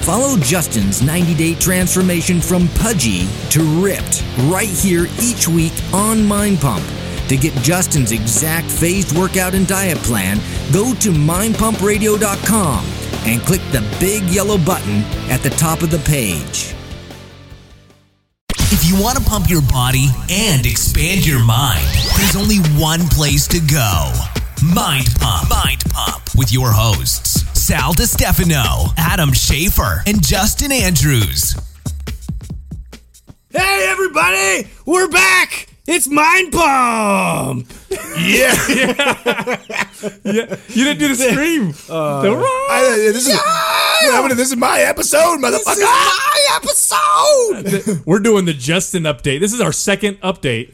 Follow Justin's 90 day transformation from pudgy to ripped right here each week on Mind Pump. To get Justin's exact phased workout and diet plan, go to mindpumpradio.com and click the big yellow button at the top of the page. If you want to pump your body and expand your mind, there's only one place to go. Mind Pump. Mind Pump with your hosts, Sal DiStefano, Adam Schaefer, and Justin Andrews. Hey, everybody! We're back! It's Mind Pump! Yeah. Yeah, you didn't do the scream. Uh, The. I, this is yeah, this is my episode, motherfucker. This is my episode! We're doing the Justin update. This is our second update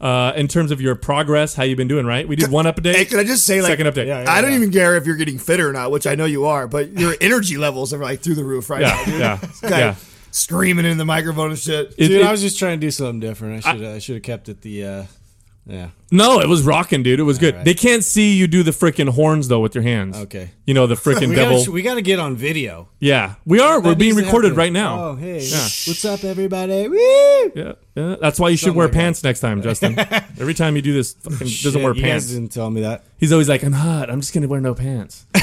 uh, in terms of your progress. How you been doing? Right? We did one update. Hey, can I just say, like, second update? Yeah, yeah. I don't even care if you're getting fitter or not, which I know you are, but your energy levels are like through the roof right Yeah, now, dude. yeah, This yeah. Screaming in the microphone and shit. It- Dude, it- I was just trying to do something different. I should I should have kept it the uh yeah. no, it was rocking, dude. It was good. right. They can't see you do the freaking horns though with your hands. Okay. You know the freaking We devil. gotta, we gotta get on video. yeah, we are. We're being recorded right now. Oh, hey. Yeah. What's up, everybody? Woo! Yeah, yeah. That's why you should wear like that. pants next time, Justin. Every time you do this, fucking doesn't wear pants. didn't tell me that. He's always like, "I'm hot. I'm just gonna wear no pants."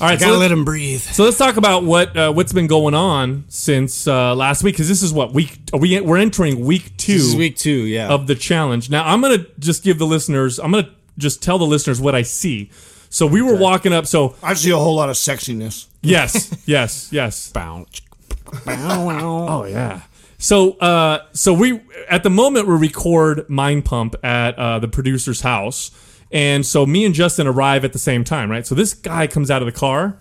All right, so Gotta let him breathe. So let's talk about what uh, what's been going on since uh, last week because this is what week are we we're entering week two week two, yeah. of the challenge. Now I'm gonna just give the listeners I'm gonna just tell the listeners what I see. So we were walking up. So I see a whole lot of sexiness. yes, yes, yes. Bounce. Oh yeah. So uh, so we at the moment we record Mind Pump at uh, the producer's house, and so me and Justin arrive at the same time, right? So this guy comes out of the car,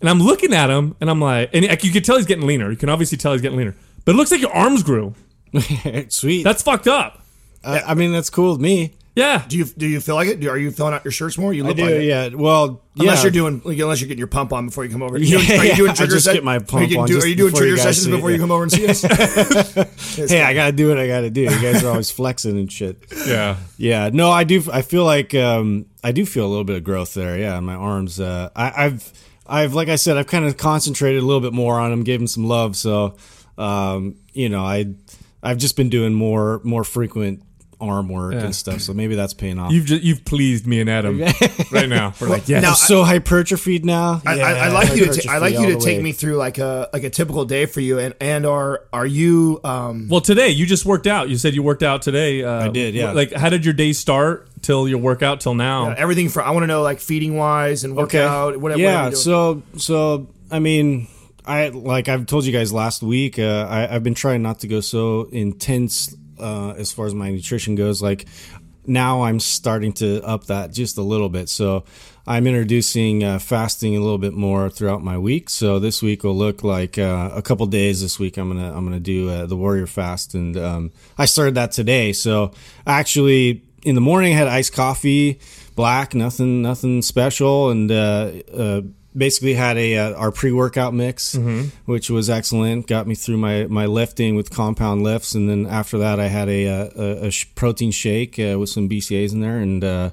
and I'm looking at him, and I'm like, and you can tell he's getting leaner. You can obviously tell he's getting leaner, but it looks like your arms grew. Sweet. That's fucked up. I, I mean, that's cool with me. Yeah. Do you do you feel like it? Do, are you filling out your shirts more? You I look do, like it. yeah. Well, Unless yeah. you're doing, like, unless you're getting your pump on before you come over. Are Yeah, you, are you doing I trigger just get my are you, pump on do- are you doing before you trigger sessions see it, before you yeah. come over and see us? Hey, I gotta do what I gotta do. You guys are always flexing and shit. Yeah. Yeah, no, I do. I feel like um, I do feel a little bit of growth there. Yeah, my arms. Uh, I, I've, I've, like I said, I've kind of concentrated a little bit more on them, gave them some love. So, um, you know, I, I've just been doing more, more frequent arm work Yeah. and stuff. So maybe that's paying off. You've just, you've pleased me and Adam right now. We're like, yes. Now, I'm so hypertrophied now. I, Yeah, I, I like you to ta- I like you to take way. me through like a like a typical day for you and and are are you um well, today you just worked out. You said you worked out today. Uh, I did, yeah. Like, how did your day start till your workout till now? everything from I want to know like feeding wise and workout whatever yeah whatever so so i mean i like i've told you guys last week uh, I, i've been trying not to go so intense uh, as far as my nutrition goes like now i'm starting to up that just a little bit. So i'm introducing uh, fasting a little bit more throughout my week. So this week will look like uh, a couple days this week i'm gonna i'm gonna do uh, the warrior fast. And um, i started that today. So actually in the morning I had iced coffee black nothing nothing special. And uh, uh, basically had a uh, our pre-workout mix which was excellent got me through my my lifting with compound lifts and then after that i had a, uh, a, a protein shake uh, with some BCAAs in there and uh,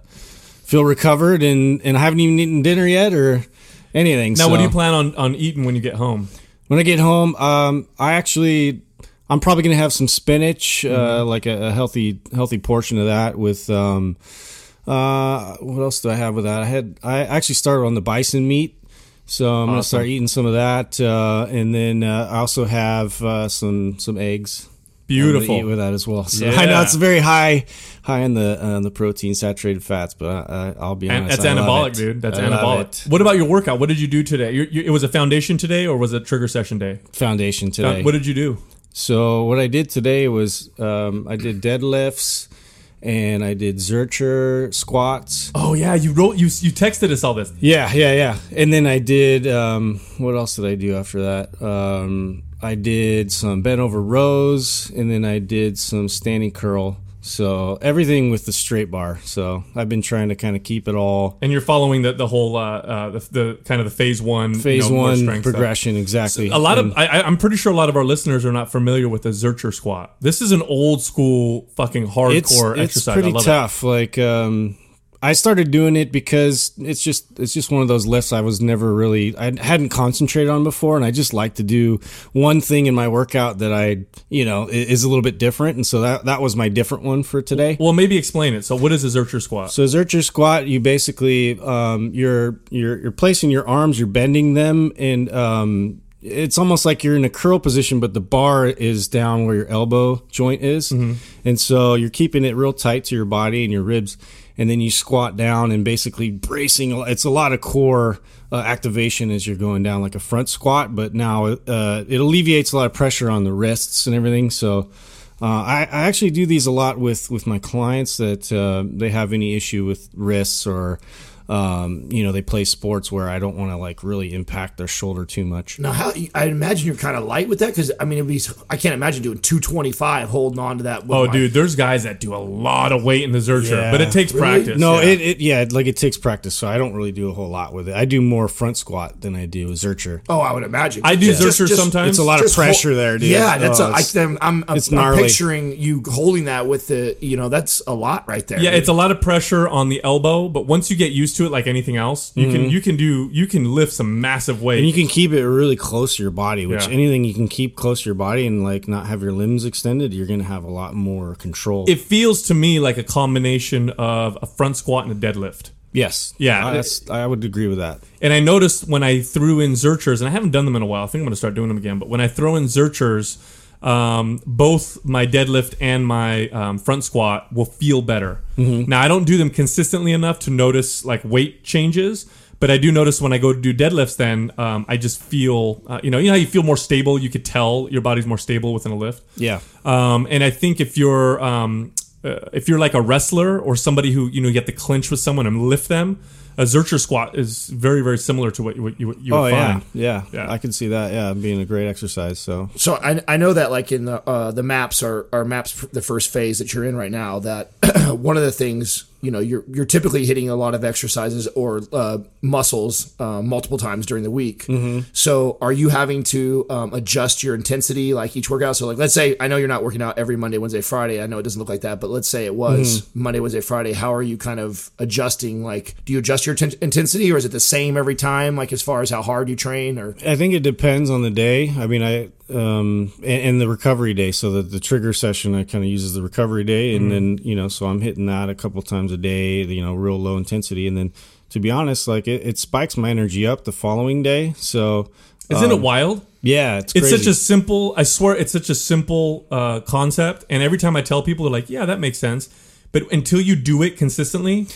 feel recovered and and i haven't even eaten dinner yet or anything now, what do you plan on, on eating when you get home? when I get home, um, I actually I'm probably gonna have some spinach, uh, like a, a healthy healthy portion of that with um, uh, what else do I have with that? I had I actually started on the bison meat. So I'm gonna start eating some of that, uh, and then uh, I also have uh, some some eggs. Beautiful. eat with that as well. So Yeah. I know it's very high high in the uh, the protein saturated fats, but I, I, I'll be honest. that's I anabolic, dude. That's I anabolic. What about your workout? What did you do today? You, you, it was a foundation today, or was it trigger session day? Foundation today. What did you do? So what I did today was um, I did deadlifts and I did Zercher squats. Oh yeah, you wrote you you texted us all this. Yeah, yeah, yeah. And then I did um, what else did I do after that? Um, I did some bent over rows and then I did some standing curl. So everything with the straight bar. So I've been trying to kind of keep it all And you're following the the whole uh, uh the, the kind of the phase one you phase know, one strength stuff. progression exactly. A lot And- of I, I'm pretty sure a lot of our listeners are not familiar with the Zercher squat. This is an old school fucking hardcore it's, it's exercise. pretty I love tough. Like, um, I started doing it because it's just it's just one of those lifts I was never really I hadn't concentrated on before, and I just like to do one thing in my workout that I you know is a little bit different, and so that that was my different one for today. Well, maybe explain it. So, what is a Zercher squat? So Zercher squat, you basically um, you're you're you're placing your arms, you're bending them, and um, it's almost like you're in a curl position, but the bar is down where your elbow joint is, and so you're keeping it real tight to your body and your ribs, and then you squat down and basically bracing. It's a lot of core. Uh, activation as you're going down like a front squat, but now uh, it alleviates a lot of pressure on the wrists and everything. So, uh, I, I actually do these a lot with, with my clients that uh, they have any issue with wrists or um, you know they play sports where I don't want to like really impact their shoulder too much. Now, how I imagine you're kind of light with that because I mean, it'd be I can't imagine doing 225 holding on to that. Oh, my- dude, there's guys that do a lot of weight in the Zercher, Yeah. but it takes Really? practice. No, yeah. it, it yeah like it takes practice, so I don't really do a whole lot with it. I do more front squat than I do Zercher. Oh, I would imagine. I do Just- Zercher just- sometimes. It's a lot of just hol- pressure there, dude. Yeah, that's Oh, a, I, it's- I'm, I'm, it's I'm gnarly. picturing you holding that with the, you know, that's a lot right there. Yeah, it's a lot of pressure on the elbow, but once you get used to it, like anything else, you can mm-hmm. you can do you can lift some massive weight. And you can keep it really close to your body, which Yeah. anything you can keep close to your body and like not have your limbs extended, you're gonna have a lot more control. it feels to me like a combination of a front squat and a deadlift. yes, Yeah. That's, I would agree with that. And I noticed when I threw in Zerchers, and I haven't done them in a while. I think I'm going to start doing them again. But when I throw in Zerchers, um, both my deadlift and my um, front squat will feel better. Now I don't do them consistently enough to notice like weight changes, but I do notice when I go to do deadlifts. Then um, I just feel, uh, you know, you know how you feel more stable. You could tell your body's more stable within a lift. Yeah. Um, and I think if you're um, uh, if you're like a wrestler or somebody who you know you have to clinch with someone and lift them, a Zercher squat is very very similar to what you, what you, what you would Oh yeah, find. yeah, Yeah. I can see that. Yeah, being a great exercise. So So I, I know that like in the uh, the maps are, are maps the first phase that you're in right now that one of the things you know you're you're typically hitting a lot of exercises or uh, muscles uh, multiple times during the week. So are you having to um, adjust your intensity like each workout? So like let's say I know you're not working out every Monday, Wednesday, Friday. I know it doesn't look like that, but let's say it was Monday, Wednesday, Friday. How are you kind of adjusting? Like do you adjust your ten- intensity or is it the same every time? Like as far as how hard you train or I think it depends on the day. I mean, I um and, and the recovery day. So the the trigger session I kind of uses the recovery day, and then you know, so I'm hitting that a couple times a day. You know, real low intensity, and then to be honest, like it, it spikes my energy up the following day. So Isn't um, it wild? Yeah, it's It's such a simple. I swear, it's such a simple uh, concept. And every time I tell people, they're like, "Yeah, that makes sense." But until you do it consistently,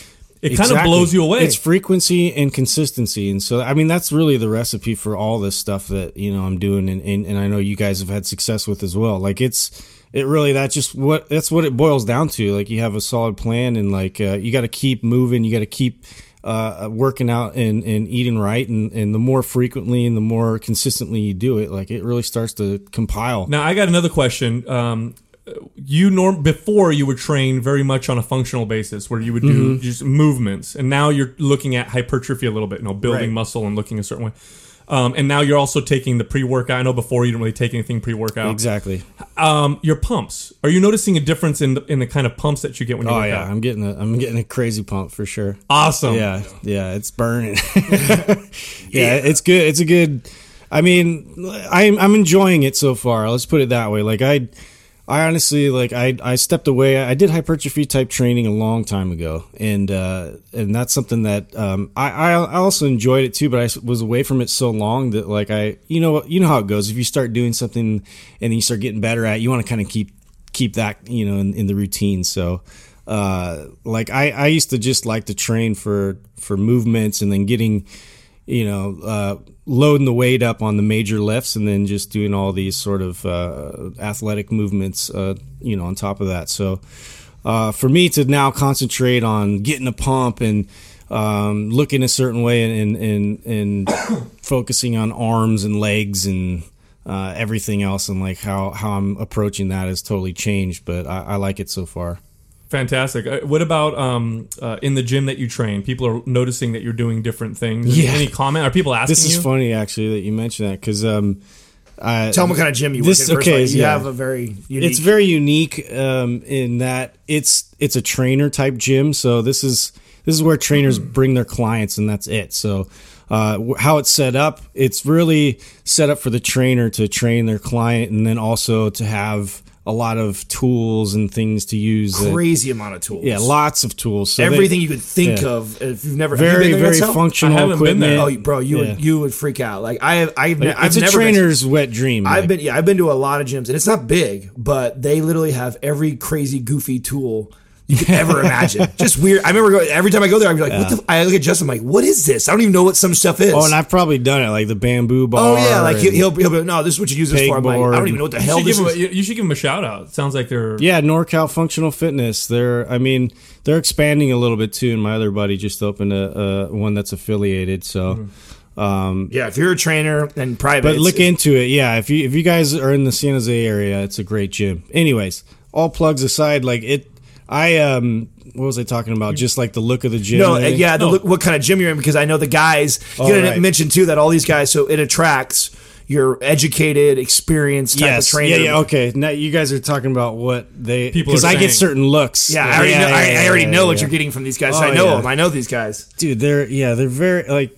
it kind of blows you away. It's frequency and consistency, and so I mean that's really the recipe for all this stuff that you know I'm doing, and, and, and I know you guys have had success with as well. Like it's it really that's just what that's what it boils down to. Like you have a solid plan, and like uh, you got to keep moving, you got to keep uh, working out and, and eating right, and, and the more frequently and the more consistently you do it, like it really starts to compile. Now I got another question. Um, you norm before you would train very much on a functional basis, where you would do Mm-hmm. just movements, and now you're looking at hypertrophy a little bit, you know, building Right. muscle and looking a certain way. Um, and now you're also taking the pre-workout. I know before you didn't really take anything pre-workout. Exactly. Um, your pumps. Are you noticing a difference in the, in the kind of pumps that you get when you Oh work yeah, out? I'm getting a I'm getting a crazy pump for sure. Awesome. Yeah, yeah, it's burning. yeah, it's good. It's a good. I mean, I'm I'm enjoying it so far. Let's put it that way. Like I, I honestly like I I stepped away. I did hypertrophy type training a long time ago, and uh, and that's something that um, I I also enjoyed it too. But I was away from it so long that like I you know you know how it goes. If you start doing something and you start getting better at, it, you want to kind of keep keep that you know in, in the routine. So uh, like I, I used to just like to train for for movements and then getting you know uh, loading the weight up on the major lifts and then just doing all these sort of uh, athletic movements uh, you know on top of that. So uh, for me to now concentrate on getting a pump and um, looking a certain way and and, and focusing on arms and legs and uh, everything else and like how, how I'm approaching that has totally changed but I, I like it so far Fantastic. Uh, what about um, uh, in the gym that you train? People are noticing that you're doing different things. Yeah. Any comment? Are people asking This is you? funny actually that you mentioned that because um, I, tell them what kind of gym you This- work in. First okay, of you yeah. have a very unique. it's very unique um, in that it's it's a trainer type gym. So this is this is where trainers bring their clients, and that's it. So. Uh, wh- how it's set up, it's really set up for the trainer to train their client, and then also to have a lot of tools and things to use. that- Crazy amount of tools. yeah, lots of tools. So they- Everything you could think yeah. of. If you've never have you very been there very functional I haven't been equipment. there. Oh, bro, you Yeah. would you would freak out. Like I have, I've, ne- I've it's a never been- trainer's wet dream. I've like- been yeah, I've been to a lot of gyms, and it's not big, but they literally have every crazy goofy tool you could ever imagine. Just weird. I remember going, every time I go there, I'm be like, "What the?" F-? I look at Justin, I'm like, "What is this?" I don't even know what some stuff is. Oh, and I've probably done it, like the bamboo bar. oh yeah, like he'll, he'll, he'll be, no, this is what you use this for. I'm like, I don't even know what the You hell this is. a- you should give them a shout out. It sounds like they're Yeah, NorCal Functional Fitness. They're, I mean, they're expanding a little bit too. And my other buddy just opened a, a one that's affiliated. So, Mm-hmm. um, yeah, if you're a trainer and private, but look into it. Yeah, if you if you guys are in the San Jose area, it's a great gym. Anyways, all plugs aside, like it, I um, what was I talking about? Just like the look of the gym. No, uh, yeah, the, No. look, what kind of gym you're in because I know the guys. You're Oh, gonna right. mention too that all these guys, so it attracts your educated, experienced type Yes. of trainer. Yeah, yeah. Okay. Now you guys are talking about what they People because are I get certain looks. Yeah, I already know. I, I already yeah, know what yeah. you're getting from these guys. so Oh, I know yeah. them. I know these guys. dude they're yeah they're very like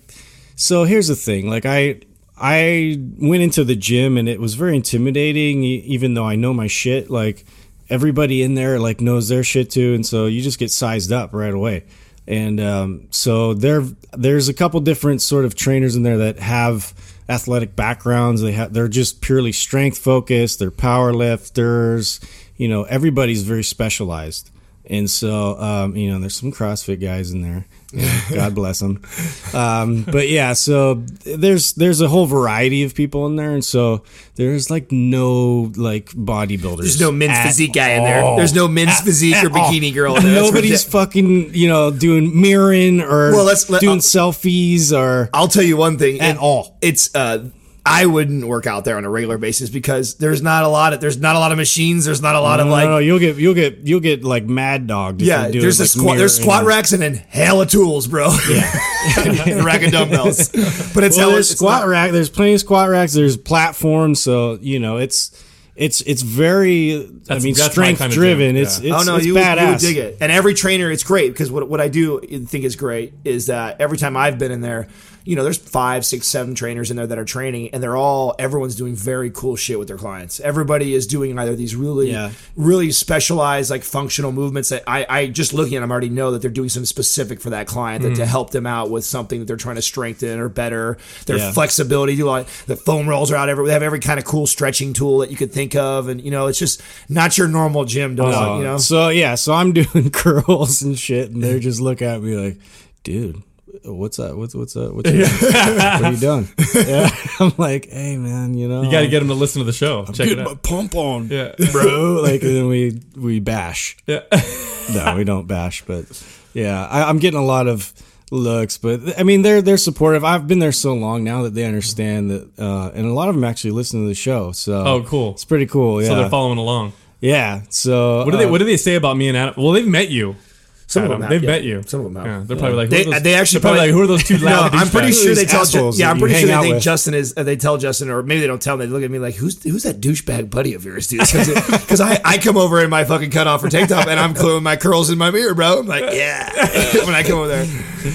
so here's the thing like i i went into the gym and it was very intimidating e- even though i know my shit like everybody in there like knows their shit too and so you just get sized up right away. And um, so there there's a couple different sort of trainers in there that have athletic backgrounds. They have they're just purely strength focused they're power lifters you know everybody's very specialized. And so, um, you know, there's some CrossFit guys in there. Yeah, God bless them. Um, but yeah, so there's there's a whole variety of people in there, and so there's like no like bodybuilders. There's no men's physique guy in there. There's no men's At- physique or at all. bikini girl in there. Nobody's fucking you know doing mirroring or Well, let's- let- doing uh, selfies or I'll tell you one thing. At it- all. It's uh I wouldn't work out there on a regular basis because there's not a lot of there's not a lot of machines. There's not a lot of no, like no, no, you'll get you'll get you'll get like mad dog. if yeah. you do There's it, a like squat. There's squat and- racks and then hella tools, bro. Yeah, and a rack of dumbbells. But it's well, hella there's it's squat not- rack. There's plenty of squat racks. There's platforms. So you know, it's it's it's very. I mean, strength kind of driven. gym, It's oh, it's, oh no, it's you, would- badass. you would dig it. And every trainer, it's great because what what I do think is great is that every time I've been in there, you know, there's five, six, seven trainers in there that are training, and they're all everyone's doing very cool shit with their clients. Everybody is doing either these really, Yeah. really specialized like functional movements that I, I just looking at them already know that they're doing something specific for that client that to mm. help them out with something that they're trying to strengthen or better their Yeah. flexibility. Do like the foam rolls are out every. They have every kind of cool stretching tool that you could think of, and you know, it's just not your normal gym, dog. No. You know, So yeah, so I'm doing curls and shit, and they just look at me like, dude. What's up? What's what's up? What's up? what are you doing? Yeah, I'm like, hey man, you know, you got to get them to listen to the show. Check it get my out. pump on, Yeah. bro. Like, and then we we bash. Yeah. no, we don't bash, but yeah, I, I'm getting a lot of looks, but I mean they're they're supportive. I've been there so long now that they understand that, uh, and a lot of them actually listen to the show. So Oh, cool. it's pretty cool. Yeah, So they're following along. yeah. So What do they uh, What do they say about me and Adam? Well, they've met you. Some of them have, they've yeah. met you. Some of them have. Yeah, they're probably like, who They, are those, they actually they're probably like, who are those two No, I'm pretty douchebags? sure they tell. assholes yeah, I'm pretty sure they think with. Justin is. Uh, they tell Justin, or maybe they don't tell him. They look at me like, "Who's who's that douchebag buddy of yours, dude?" Because I, I come over in my fucking cutoff or tank top and I'm gluing my curls in my mirror, bro. I'm like, yeah, when I come over there.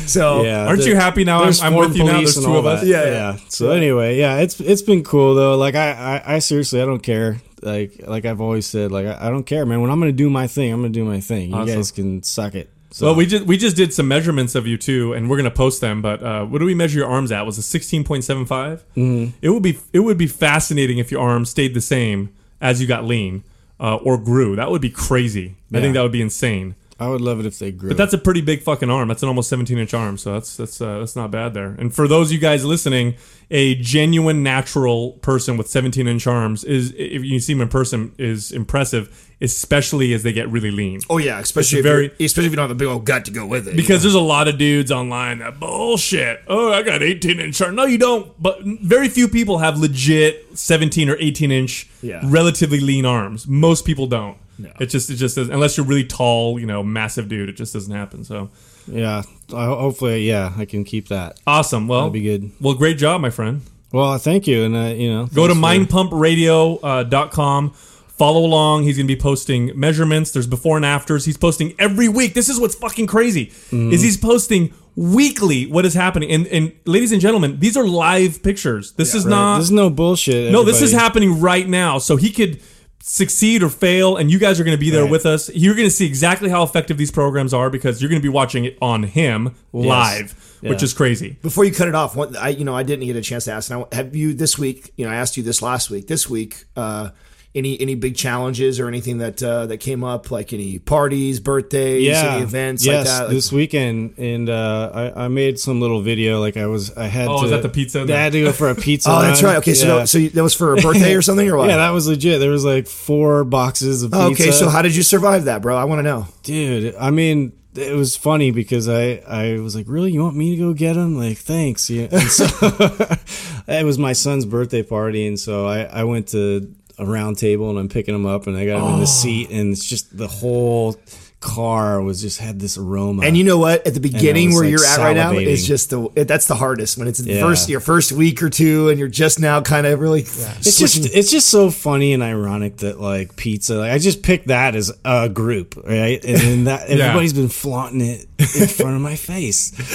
So Yeah, Aren't the- you happy now? I'm, I'm with you now. There's two of us. Yeah, yeah, yeah. So anyway, yeah, it's it's been cool though. Like I, I, I seriously, I don't care. Like like I've always said, like I, I don't care, man. When I'm gonna do my thing, I'm gonna do my thing. You Awesome. guys can suck it. So Well, we just we just did some measurements of you too, and we're gonna post them. But uh, what do we measure your arms at? Was it sixteen point seven five? Mm-hmm. It would be it would be fascinating if your arms stayed the same as you got lean uh, or grew. That would be crazy. I think that would be insane. I would love it if they grew. But that's a pretty big fucking arm. That's an almost 17 inch arm. So that's that's uh, that's not bad there. And for those of you guys listening, a genuine natural person with 17 inch arms is if you see him in person is impressive, especially as they get really lean. Oh yeah, especially if very- you're- especially if you don't have a big old gut to go with it. Because there's a lot of dudes online that bullshit. Oh, I got 18 inch arm. No, you don't. But very few people have legit 17 or 18 inch, Yeah. relatively lean arms. Most people don't. It just it just does unless you're really tall, you know, massive dude. It just doesn't happen. So yeah. I, hopefully, yeah, I can keep that. awesome. Well, That'd be good. Well, great job, my friend. Well, thank you, and uh, you know, Go to mindpumpradio.com. Follow along. He's going to be posting measurements. There's before and afters. He's posting every week. This is what's fucking crazy. Mm-hmm. Is he's posting weekly what is happening. And and ladies and gentlemen, these are live pictures. This is not There's no bullshit. no, this is happening right now. So he could succeed or fail, and you guys are going to be there Right. with us. You're going to see exactly how effective these programs are because you're going to be watching it on him live, which Yeah. is crazy. Before you cut it off, one, I you know I didn't get a chance to ask. And I, have you this week? You know, I asked you this last week. This week, uh, any any big challenges or anything that uh, that came up, like any parties, birthdays, yeah any events yes, like that? Like, this weekend, and uh, I, I made some little video. Like I was, I had Oh, to. is that the pizza? I had to go for a pizza. oh, that's right. Okay, so Yeah. that, so that was for a birthday or something, or what? yeah, that was legit. There was like four boxes of pizza. Oh, okay, so how did you survive that, bro? I want to know. dude? I mean, it was funny because I I was like, really, you want me to go get them? Like, thanks. Yeah. And so it was my son's birthday party, and so I I went to a round table and I'm picking them up, and I got in Oh. the seat, and it's just the whole car was just had this aroma. And you know what? At the beginning, where like, you're at right now, is just the it, that's the hardest when it's the Yeah. first your first week or two, and you're just now kind of really. It's just it's just so funny and ironic that like pizza. Like I just picked that as a group, right? And that everybody's been flaunting it in front of my face.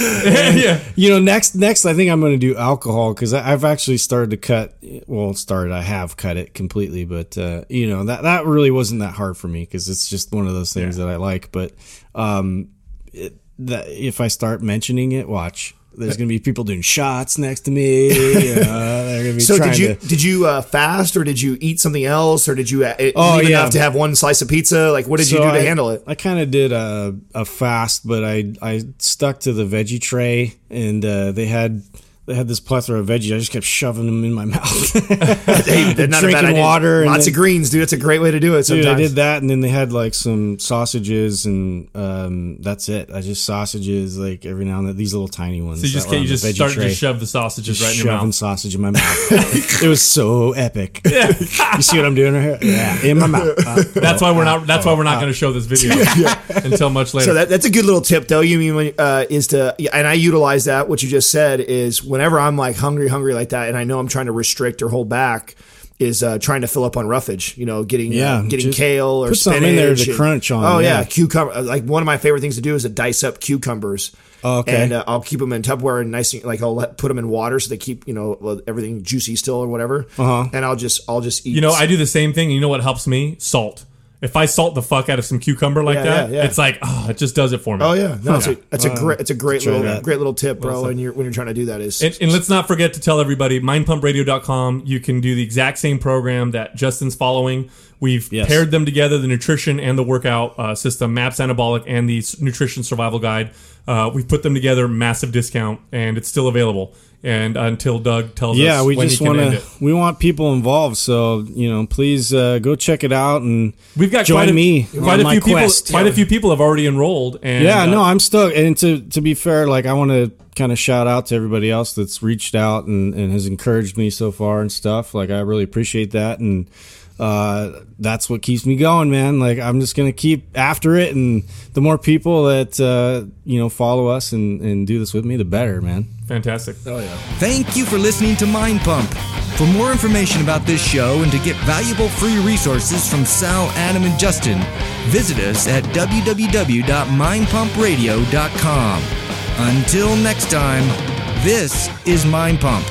yeah. You know, next next I think I'm going to do alcohol because I've actually started to cut. Well, started I have cut it completely, but uh, you know that that really wasn't that hard for me because it's just one of those things that I like. But um, it, that if I start mentioning it, watch. There's gonna be people doing shots next to me. You know, they're gonna be So did you to. did you uh, fast or did you eat something else or did you uh, Oh, yeah. enough to have one slice of pizza? Like what did you do to I- handle it? I kind of did a, a fast, but I I stuck to the veggie tray, and uh, they had they had this plethora of veggies. I just kept shoving them in my mouth. Hey, that's not a bad drinking idea. water and lots then- of greens, dude. That's a great way to do it. Dude, Sometimes. I did that, and then they had like some sausages, and um, that's it. I just sausages like every now and then. These little tiny ones. So you just can't, you just veggie start to tray. just shove the sausages right in your mouth. shoving sausage in my mouth. it was so epic. you see what I'm doing right here? Yeah, in my mouth. Uh, That's why we're not. That's why we're not going to show this video until much later. So that, that's a good little tip, though. You mean uh, is to, and I utilize that. What you just said is whenever I'm like hungry, hungry like that, and I know I'm trying to restrict or hold back, is uh, trying to fill up on roughage. You know, getting Yeah, uh, getting kale or put spinach something in there to and- crunch on, Oh yeah, yeah. cucumber. Like one of my favorite things to do is to dice up cucumbers. Oh, okay. And uh, I'll keep them in Tupperware and nice, like I'll let, put them in water so they keep you know everything juicy still or whatever. Uh-huh. And I'll just I'll just eat. you know, I do the same thing. You know what helps me? Salt. If I salt the fuck out of some cucumber like Yeah, that, yeah, yeah. it's like, oh, it just does it for me. Oh yeah, no, it's a, it's a great it's a great little that. great little tip, bro. When you're when you're trying to do that is And, and let's not forget to tell everybody mindpumpradio.com. You can do the exact same program that Justin's following. We've Yes. paired them together, the nutrition and the workout uh, system, MAPS Anabolic, and the nutrition survival guide. Uh, we've put them together, massive discount, and it's still available. And until Doug tells yeah, us we just want to. We want people involved, so you know, please uh, go check it out and We've got join quite a, me. Quite a few people. Quite a few people have already enrolled. And Yeah, uh, no, I'm stuck. And to to be fair, like I want to kind of shout out to everybody else that's reached out and, and has encouraged me so far and stuff. Like I really appreciate that, and uh, that's what keeps me going, man. Like I'm just gonna keep after it, and the more people that uh, you know follow us and, and do this with me, the better, man. fantastic. Oh yeah. Thank you for listening to Mind Pump. For more information about this show and to get valuable free resources from Sal, Adam, and Justin, visit us at www.mindpumpradio.com. Until next time, this is Mind Pump.